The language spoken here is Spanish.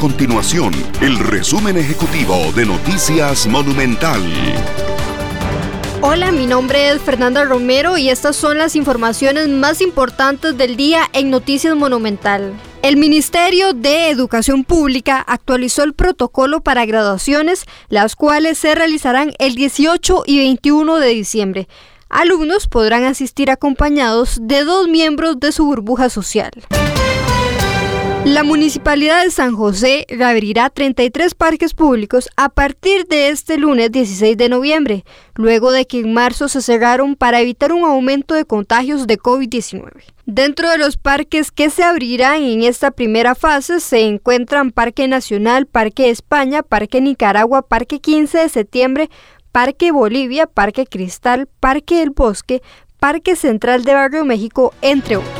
continuación el resumen ejecutivo de Noticias Monumental. Hola, mi nombre es Fernanda Romero y estas son las informaciones más importantes del día en Noticias Monumental. El Ministerio de Educación Pública actualizó el protocolo para graduaciones, las cuales se realizarán el 18 y 21 de diciembre. Alumnos podrán asistir acompañados de dos miembros de su burbuja social. La Municipalidad de San José reabrirá 33 parques públicos a partir de este lunes 16 de noviembre, luego de que en marzo se cerraron para evitar un aumento de contagios de COVID-19. Dentro de los parques que se abrirán en esta primera fase se encuentran Parque Nacional, Parque España, Parque Nicaragua, Parque 15 de septiembre, Parque Bolivia, Parque Cristal, Parque El Bosque, Parque Central de Barrio México, entre otros.